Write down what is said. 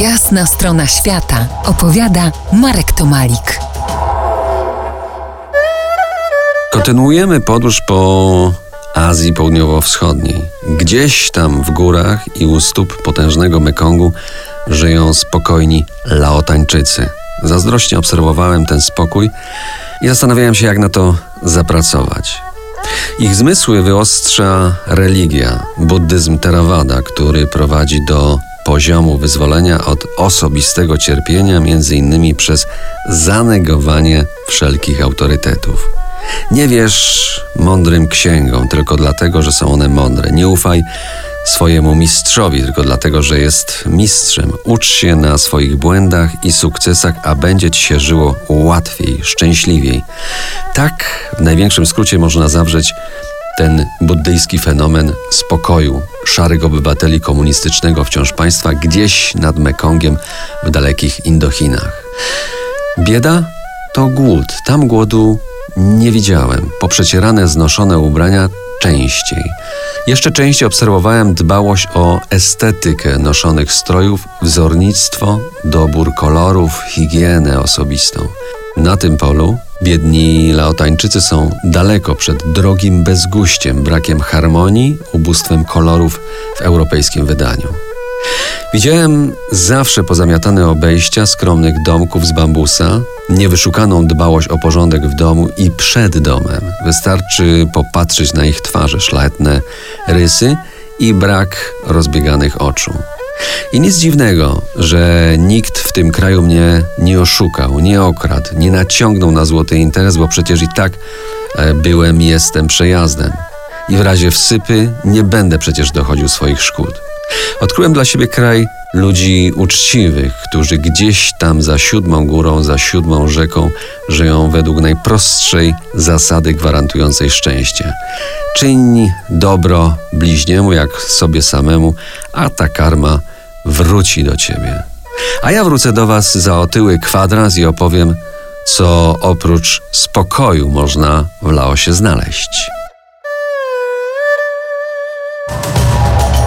Jasna strona świata opowiada Marek Tomalik. Kontynuujemy podróż po Azji Południowo-Wschodniej. Gdzieś tam w górach i u stóp potężnego Mekongu żyją spokojni Laotańczycy. Zazdrośnie obserwowałem ten spokój i zastanawiałem się, jak na to zapracować. Ich zmysły wyostrza religia, buddyzm Theravada, który prowadzi do poziomu wyzwolenia od osobistego cierpienia, między innymi przez zanegowanie wszelkich autorytetów. Nie wierz mądrym księgom tylko dlatego, że są one mądre. Nie ufaj swojemu mistrzowi tylko dlatego, że jest mistrzem. Ucz się na swoich błędach i sukcesach, a będzie ci się żyło łatwiej, szczęśliwiej. Tak w największym skrócie można zawrzeć ten buddyjski fenomen spokoju szarych obywateli komunistycznego wciąż państwa gdzieś nad Mekongiem w dalekich Indochinach. Bieda to głód. Tam głodu nie widziałem. Poprzecierane, znoszone ubrania częściej. Jeszcze częściej obserwowałem dbałość o estetykę noszonych strojów, wzornictwo, dobór kolorów, higienę osobistą. Na tym polu biedni Laotańczycy są daleko przed drogim bezguściem, brakiem harmonii, ubóstwem kolorów w europejskim wydaniu. Widziałem zawsze pozamiatane obejścia skromnych domków z bambusa, niewyszukaną dbałość o porządek w domu i przed domem. Wystarczy popatrzeć na ich twarze, szlachetne rysy i brak rozbieganych oczu. I nic dziwnego, że nikt w tym kraju mnie nie oszukał, nie okradł, nie naciągnął na złoty interes, bo przecież i tak e, byłem jestem przejazdem. I w razie wsypy nie będę przecież dochodził swoich szkód. Odkryłem dla siebie kraj ludzi uczciwych, którzy gdzieś tam za siódmą górą, za siódmą rzeką żyją według najprostszej zasady gwarantującej szczęście. Czyń dobro bliźniemu jak sobie samemu, a ta karma wróci do ciebie. A ja wrócę do Was za otyły kwadrans i opowiem, co oprócz spokoju można w Laosie znaleźć.